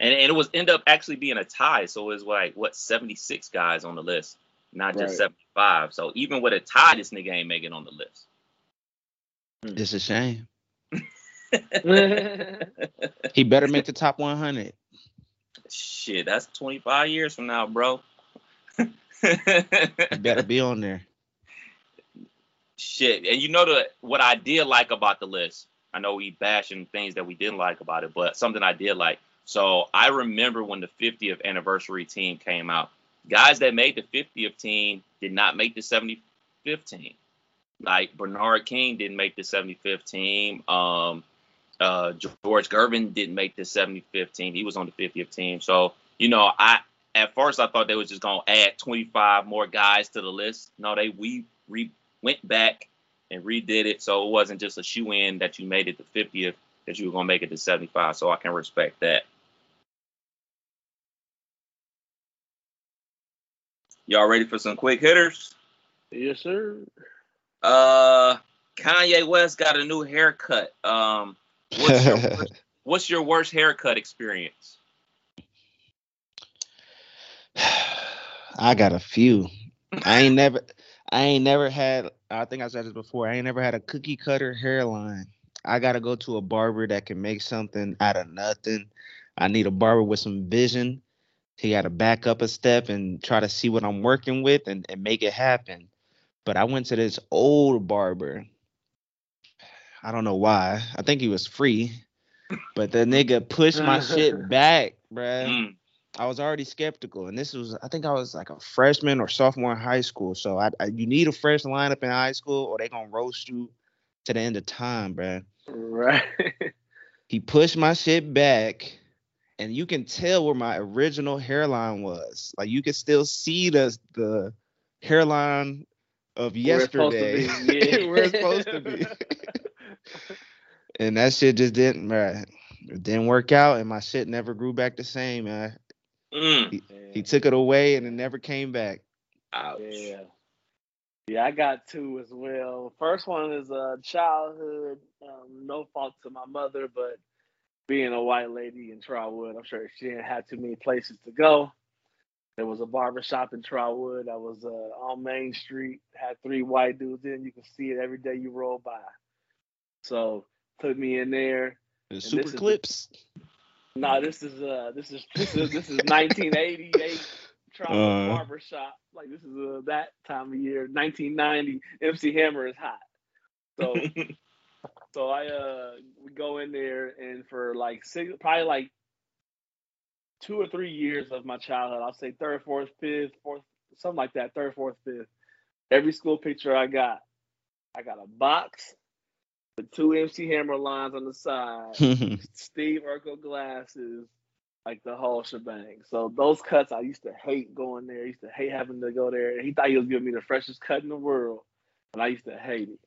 and, and it was end up actually being a tie. So it was like what 76 guys on the list, not just Right. 75. So even with a tie, this nigga ain't making on the list. Hmm. It's a shame. He better make the top 100. Shit, that's 25 years from now, bro. He better be on there. Shit, and you know the what I did like about the list. I know we bashing things that we didn't like about it, but something I did like. So I remember when the 50th anniversary team came out. Guys that made the 50th team did not make the 75th team. Like Bernard King didn't make the 75th team. Um, uh, George Gervin didn't make the 75th team. He was on the 50th team. So you know, I at first I thought they was just gonna add 25 more guys to the list. No, they we re, went back and redid it, so it wasn't just a shoe in that you made it to 50th that you were gonna make it to 75. So I can respect that. Y'all ready for some quick hitters? yes, sir. Uh, Kanye West got a new haircut. Um, what's your worst, what's your worst haircut experience? I got a few. I ain't never I ain't never had I think I said this before. I ain't never had a cookie cutter hairline. I gotta go to a barber that can make something out of nothing. I need a barber with some vision. He got to back up a step and try to see what I'm working with and, and make it happen. But I went to this old barber. I don't know why. I think he was free. But the nigga pushed my shit back, bruh. Mm. I was already skeptical, and this was I think I was like a freshman or sophomore in high school. So I, I you need a fresh lineup in high school, or they gonna roast you to the end of time, bruh. Right. he pushed my shit back, and you can tell where my original hairline was. Like you can still see the the hairline of yesterday. Where it's supposed to be. and that shit just didn't, man. It didn't work out, and my shit never grew back the same, man. Mm. He, he, took it away, and it never came back. Ouch. Yeah. Yeah, I got two as well. First one is a uh, childhood, um, no fault to my mother, but being a white lady in Trotwood, I'm sure she didn't have too many places to go. There was a barber shop in Trotwood that was uh, on Main Street, had three white dudes in. You can see it every day you roll by. So took me in there. The super clips. No, this is uh this is this is this is 1988 Trotwood uh, barber shop. Like this is uh, that time of year, 1990. MC Hammer is hot. So so I uh we go in there and for like six probably like two or three years of my childhood. I'll say third, fourth, fifth, fourth, something like that. Third, fourth, fifth. Every school picture I got, I got a box with two MC Hammer lines on the side, Steve Urkel glasses, like the whole shebang. So those cuts, I used to hate going there. I used to hate having to go there. He thought he was giving me the freshest cut in the world, and I used to hate it.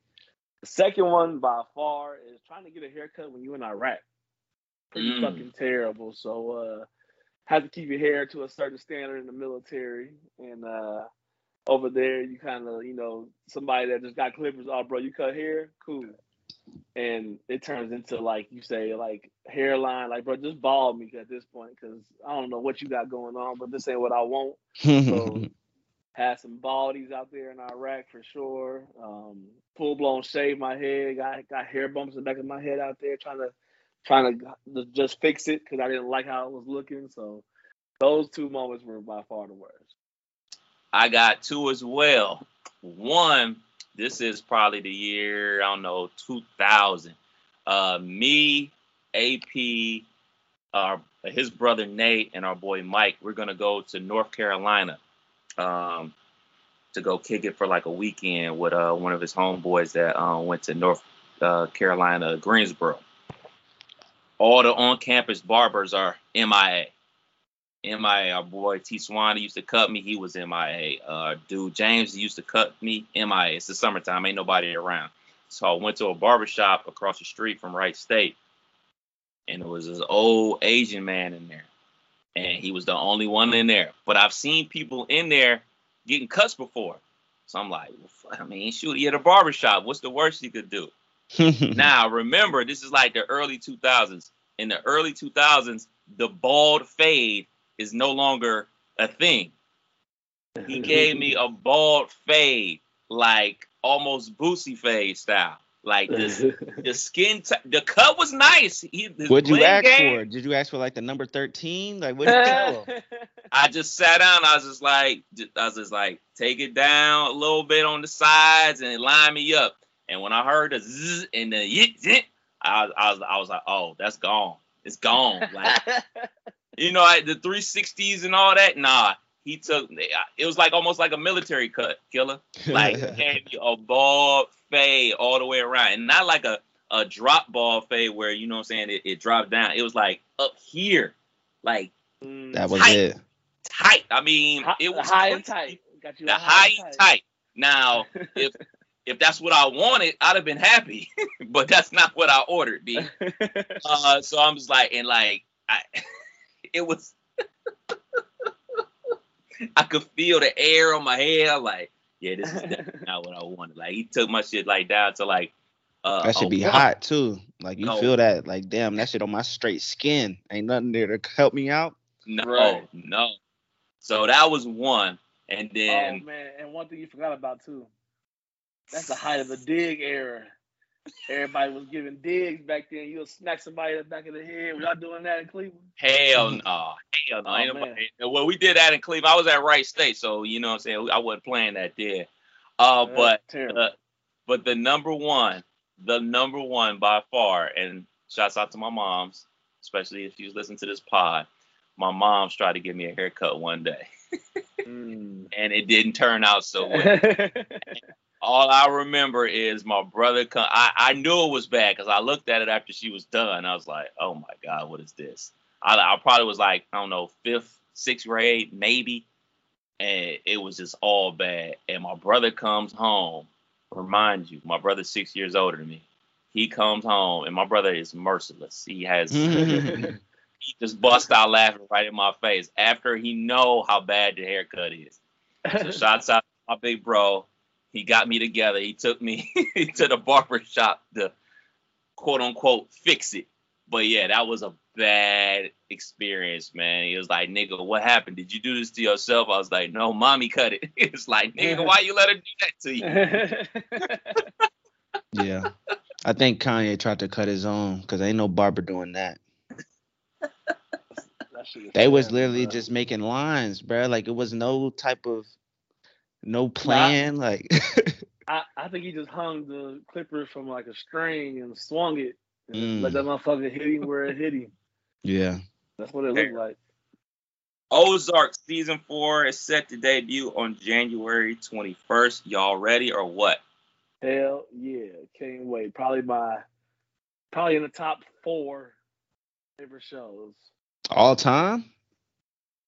The second one by far is trying to get a haircut when you're in Iraq. Pretty mm. fucking terrible. So uh have to keep your hair to a certain standard in the military. And uh, over there, you kind of, you know, somebody that just got clippers. Oh, bro, you cut hair, cool. And it turns into like you say, like hairline, like bro, just bald me at this point because I don't know what you got going on, but this ain't what I want. so had some baldies out there in Iraq for sure. Um, full blown shave my head, got got hair bumps in the back of my head out there, trying to trying to just fix it because I didn't like how it was looking. So those two moments were by far the worst. I got two as well. One, this is probably the year I don't know 2000. Uh, me, AP, his brother Nate, and our boy Mike. We're gonna go to North Carolina. Um, to go kick it for like a weekend with uh, one of his homeboys that uh, went to North uh, Carolina, Greensboro all the on-campus barbers are MIA. MIA. Our boy T Swan used to cut me. He was MIA. Uh, dude James used to cut me. MIA. It's the summertime. Ain't nobody around. So I went to a barber shop across the street from Wright State, and it was this old Asian man in there, and he was the only one in there. But I've seen people in there getting cuts before, so I'm like, well, I mean, shoot, he at a barber shop. What's the worst he could do? now remember, this is like the early 2000s. In the early 2000s, the bald fade is no longer a thing. He gave me a bald fade, like almost Boosie fade style. Like this, the skin, t- the cut was nice. He, What'd you ask game, for? Did you ask for like the number thirteen? Like what? Did you tell him? I just sat down. I was just like, I was just like, take it down a little bit on the sides and line me up. And when I heard the zzz and the yit, yit I, I was I was like, oh, that's gone. It's gone. Like you know, I, the 360s and all that. Nah, he took. It was like almost like a military cut, killer. Like had a ball fade all the way around, and not like a a drop ball fade where you know what I'm saying it, it dropped down. It was like up here, like that was tight, it. Tight. I mean, it was high and tight. Got you the high, high and tight. tight. Now, if if that's what I wanted, I'd have been happy. but that's not what I ordered, B. uh, so I'm just like, and like, I, it was, I could feel the air on my head. I'm like, yeah, this is not what I wanted. Like, he took my shit like down to like, uh, that should be hot too. Like you no. feel that, like damn, that shit on my straight skin. Ain't nothing there to help me out. No, right. no. So that was one. And then Oh man, and one thing you forgot about too. That's the height of the dig era. Everybody was giving digs back then. You'll smack somebody in the back of the head. Were y'all doing that in Cleveland? hell no. Hell no. Oh, nobody- well, we did that in Cleveland. I was at Wright State, so you know what I'm saying? I wasn't playing that there. Uh That's but uh, but the number one, the number one by far, and shouts out to my moms, especially if she's listening to this pod. My mom's tried to give me a haircut one day, Mm. and it didn't turn out so well. All I remember is my brother. Come, I I knew it was bad because I looked at it after she was done. I was like, "Oh my god, what is this?" I, I probably was like, I don't know, fifth, sixth grade, maybe, and it was just all bad. And my brother comes home. Remind you, my brother's six years older than me. He comes home, and my brother is merciless. He has he just bust out laughing right in my face after he know how bad the haircut is. So shouts out to my big bro. He got me together. He took me to the barber shop to quote unquote fix it. But yeah, that was a bad experience, man. He was like, nigga, what happened? Did you do this to yourself? I was like, no, mommy cut it. It's like, nigga, why you let her do that to you? yeah. I think Kanye tried to cut his own because ain't no barber doing that. That shit is They was literally just making lines, bro. Like it was no type of no plan. Like I, I think he just hung the clipper from like a string and swung it. And Mm. Let that motherfucker hit him where it hit him. yeah. That's what it looked like. Ozark season four is set to debut on January 21st. Y'all ready or what? Hell yeah, can't wait. Probably my, probably in the top four favorite shows. All time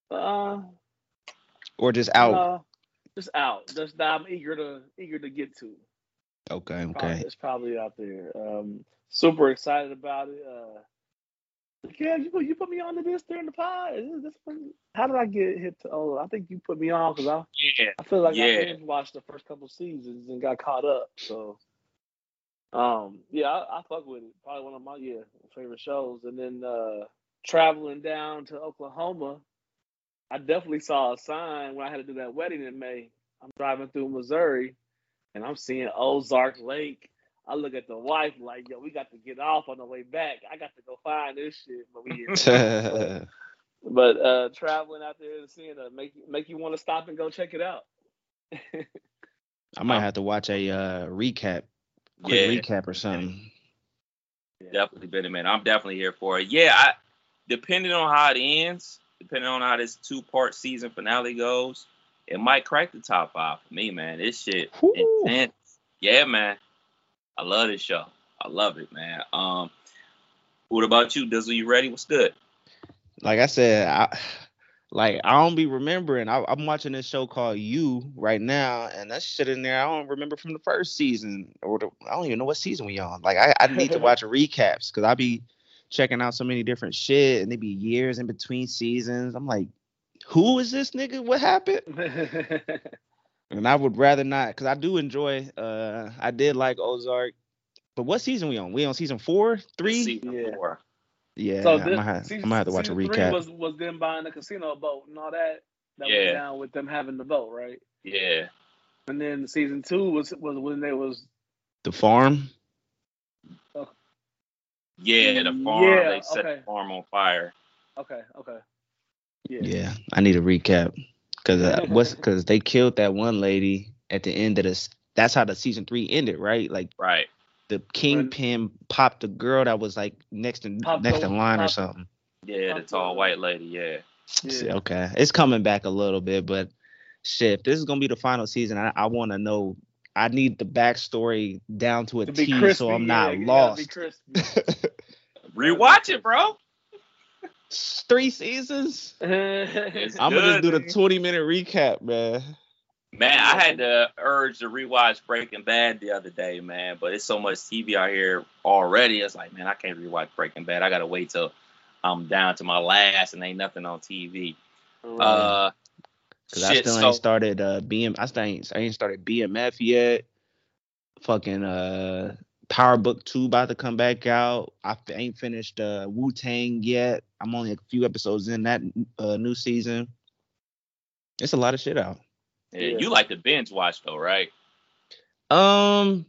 Uh, or just out? uh, just out. Just that I'm eager to eager to get to. okay, Probably, okay. it's probably out there. Um, super excited about it. Uh, yeah, you put you put me on to this during the pod. Is this one- how did I get hit? To, oh, I think you put me on because I Yeah. I feel like Yeah. I binge watched the first couple seasons and got caught up. So, um, yeah, I, I fuck with it. Probably one of my yeah favorite shows. And then uh, traveling down to Oklahoma, I definitely saw a sign when I had to do that wedding in May. I'm driving through Missouri, and I'm seeing Ozark Lake. I look at the wife like, yo, we got to get off on the way back. I got to go find this shit, but we. Here. But uh, traveling out there and seeing it make make you want to stop and go check it out. I might have to watch a uh, recap, quick Yeah. recap or something. Definitely been a man. I'm definitely here for it. Yeah, I, depending on how it ends, depending on how this two part season finale goes, it might crack the top five for me, man. This shit Whew. intense. Yeah, man. I love this show. I love it, man. Um, what about you, Dizzle? You ready? What's good? Like I said, I like I don't be remembering. I, I'm watching this show called You right now, and that shit in there I don't remember from the first season or the, I don't even know what season we on. Like I, I need to watch recaps because I be checking out so many different shit, and they be years in between seasons. I'm like, who is this nigga? What happened? And I would rather not, because I do enjoy. Uh, I did like Ozark, but what season we on? We on season four, three? Season Yeah. four. Yeah, so I'm gonna have, season, I'm gonna have to watch a season three recap. Was was them buying the casino boat and all that that Yeah. went down with them having the boat, right? Yeah. And then season two was was when they was the farm. Yeah, the farm. Yeah, they set okay. the farm on fire. okay, okay. Yeah. Yeah, I need a recap because uh, what's because they killed that one lady at the end of this. That's how the season three ended, right? Like Right. the kingpin popped the girl that was like next in Popped next the- in line or something. Yeah, the tall white lady. Yeah. See, Yeah. Okay, it's coming back a little bit, but shit, if this is gonna be the final season, I, I want to know. I need the backstory down to a To T, crispy, so I'm not it lost. crispy. Rewatch it, bro. Three seasons. I'm gonna just do the 20 minute recap, man. Man, I had the urge to rewatch Breaking Bad the other day, man, but it's so much TV out here already. It's like, man, I can't rewatch Breaking Bad. I gotta wait till I'm down to my last and ain't nothing on TV. Uh, Cause I still so ain't started uh BM. I still ain't I ain't started BMF yet. Fucking uh Power Book Two about to come back out. I f- ain't finished uh Wu Tang yet. I'm only a few episodes in that uh new season. It's a lot of shit out. Yeah, yeah. you like to binge watch though, right? Um,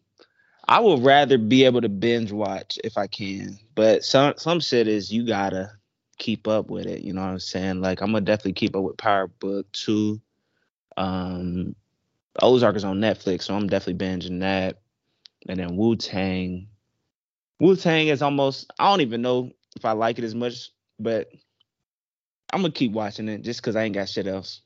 I would rather be able to binge watch if I can, but some some shit is you gotta keep up with it. You know what I'm saying? Like I'm gonna definitely keep up with Power Book Two. Um, Ozark is on Netflix, so I'm definitely binging that. And then Wu Tang. Wu Tang is almost I don't even know if I like it as much, but I'm gonna keep watching it just because I ain't got shit else.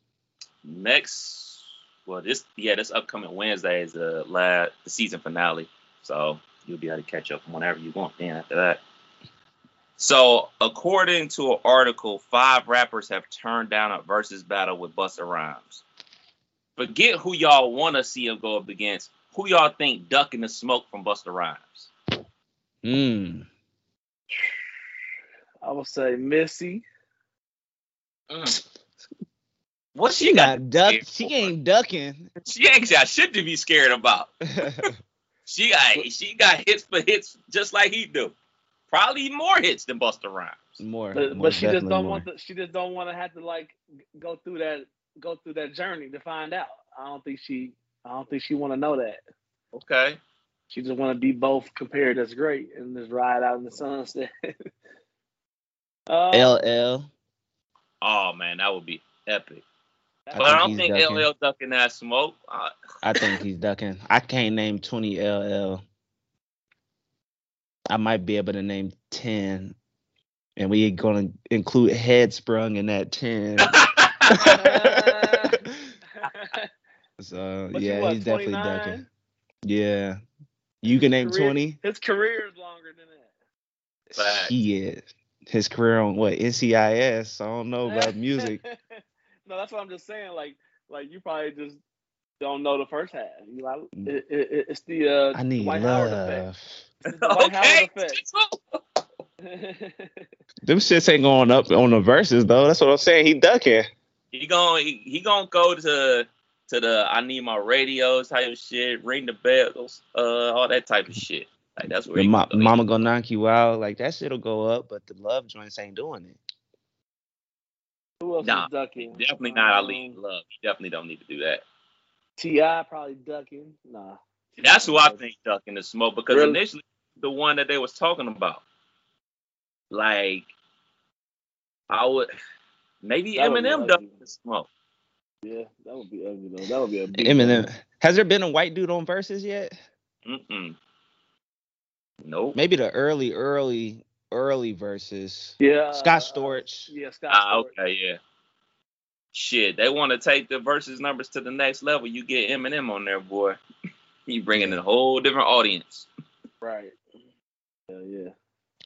Next, well, this yeah, this upcoming Wednesday is the last the season finale, so you'll be able to catch up whenever you want. Then after that. So, according to an article, five rappers have turned down a versus battle with Busta Rhymes. Forget who y'all want to see him go up against. Who y'all think ducking the smoke from Busta Rhymes? Hmm. I would say Missy. Mm. What she, she got duck? She for? ain't ducking. She ain't got shit to be scared about. she got she got hits for hits just like he do. Probably more hits than Busta Rhymes. More, but, more but she just don't more. want to. She just don't want to have to like go through that go through that journey to find out. I don't think she. I don't think she want to know that. Okay. She just want to be both compared as great and just ride out in the sunset. uh, LL. Oh man, that would be epic. I but I don't think ducking. LL ducking that smoke. I, I think he's ducking. I can't name 20 LL. I might be able to name 10. And we gonna include head sprung in that 10. so but yeah, what, he's 29? definitely ducking. Yeah. You can name 20? His career is longer than that. He is. His career on what? NCIS. I don't know about music. no, that's what I'm just saying. Like, like you probably just don't know the first half. You like, it, it, it's the uh, I need White love. Howard effect. okay. Them shits ain't going up on the Verzuz though. That's what I'm saying. He ducking. He going he, he gonna go to to the I need my radios type of shit, ring the bells, uh, all that type of shit. Like that's where ma- mama gonna knock you out. Like that shit'll go up, but the love joints ain't doing it. Who else nah, is ducking? Definitely not um, Ali Love. You definitely don't need to do that. T.I. probably ducking. Nah. That's who I think ducking the smoke because really? initially the one that they was talking about. Like I would maybe that Eminem ducking the smoke. Yeah, that would be ugly though. That would be a big Eminem. Thing. Has there been a white dude on Verzuz yet? Mm-mm. Nope. Maybe the early, early, early Verzuz. Yeah. Scott Storch. Uh, yeah, Scott. Ah, okay, yeah. Shit, they want to take the Verzuz numbers to the next level. You get Eminem on there, boy. you bringing in a whole different audience. Right. Yeah, yeah.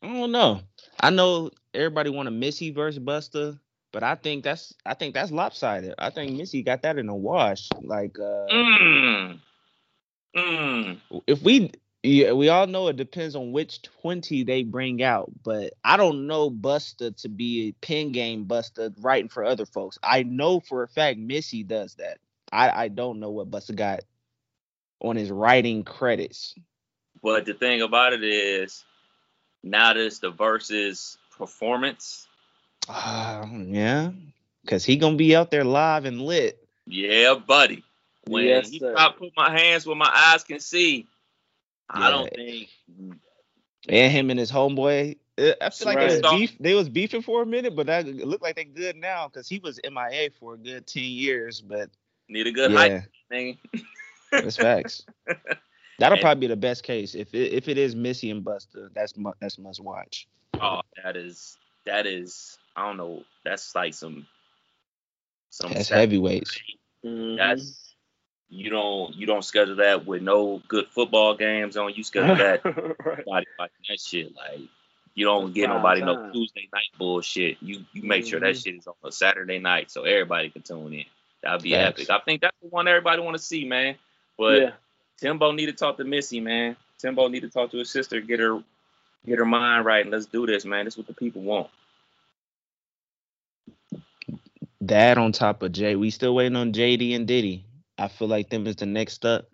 I don't know. I know everybody want a Missy versus Busta, but I think that's I think that's lopsided. I think Missy got that in a wash. Like uh mm. Mm. if we yeah, we all know it depends on which 20 they bring out, but I don't know Busta to be a pen game Busta writing for other folks. I know for a fact Missy does that. I, I don't know what Busta got on his writing credits. But the thing about it is, now that it's the Verzuz performance. Uh, yeah, because he gonna be out there live and lit. Yeah, buddy. When yes, he sir. put my hands where my eyes can see, I don't think. And him and his homeboy. Uh, I feel like right. they was beef. They was beefing for a minute, but that looked like they good now because he was MIA for a good ten years. But need a good yeah. hype thing. That's facts. That'll and, probably be the best case if it, if it is Missy and Busta. That's that's must watch. Oh, that is that is I don't know. That's like some some that's heavyweights. Mm-hmm. That's you don't you don't schedule that with no good football games on. You schedule that right. like that shit. Like you don't That's get nobody time. no Tuesday night bullshit. You you make mm-hmm. sure that mm-hmm. shit is on a Saturday night so everybody can tune in. That'd be Thanks. epic. I think that's the one everybody want to see, man. But yeah. Timbo need to talk to Missy, man. Timbo need to talk to his sister, get her get her mind right, and let's do this, man. This is what the people want. That on top of Jay, we still waiting on JD and Diddy. I feel like them is the next up.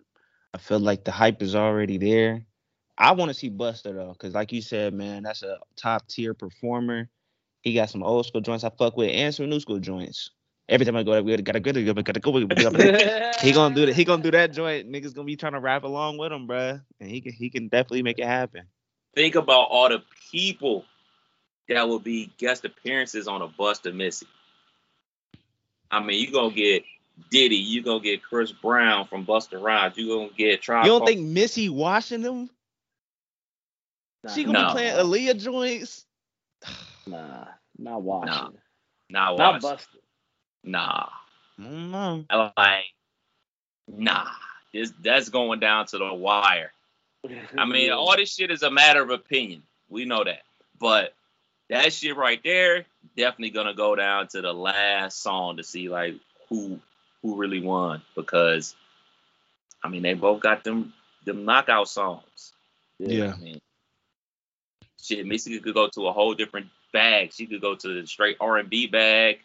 I feel like the hype is already there. I want to see Busta though, because like you said, man, that's a top tier performer. He got some old school joints I fuck with and some new school joints. Every time I go, we gotta go, gotta go. He gonna do that. He gonna do that joint. Niggas gonna be trying to rap along with him, bruh. And he can he can definitely make it happen. Think about all the people that will be guest appearances on a Busta Missy. I mean, you're gonna get Diddy, you're gonna get Chris Brown from Busta Rhymes, you're gonna get Tribe. You don't think Missy washing them? Nah, she gonna no. be playing Aaliyah joints? nah, not washing. Nah, not, not Busta. Nah. Mm-hmm. Like, nah. This that's going down to the wire. I mean, all this shit is a matter of opinion. We know that. But that shit right there, definitely gonna go down to the last song to see like who who really won. Because I mean they both got them them knockout songs. Yeah. I mean, shit, Missy could go to a whole different bag. She could go to the straight R and B bag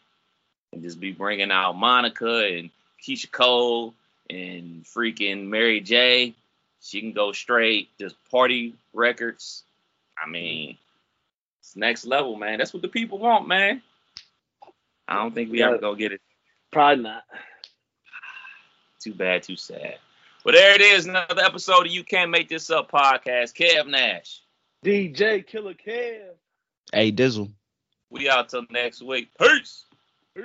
and just be bringing out Monica and Keyshia Cole and freaking Mary J. She can go straight, just party records. I mean, next level, man. That's what the people want, man. I don't think we yeah, ever gonna get it. Probably not. Too bad, too sad. Well, there it is, another episode of You Can't Make This Up podcast. Kev Nash. DJ Killer Kev. Hey Dizzle. We out till next week. Peace. Peace.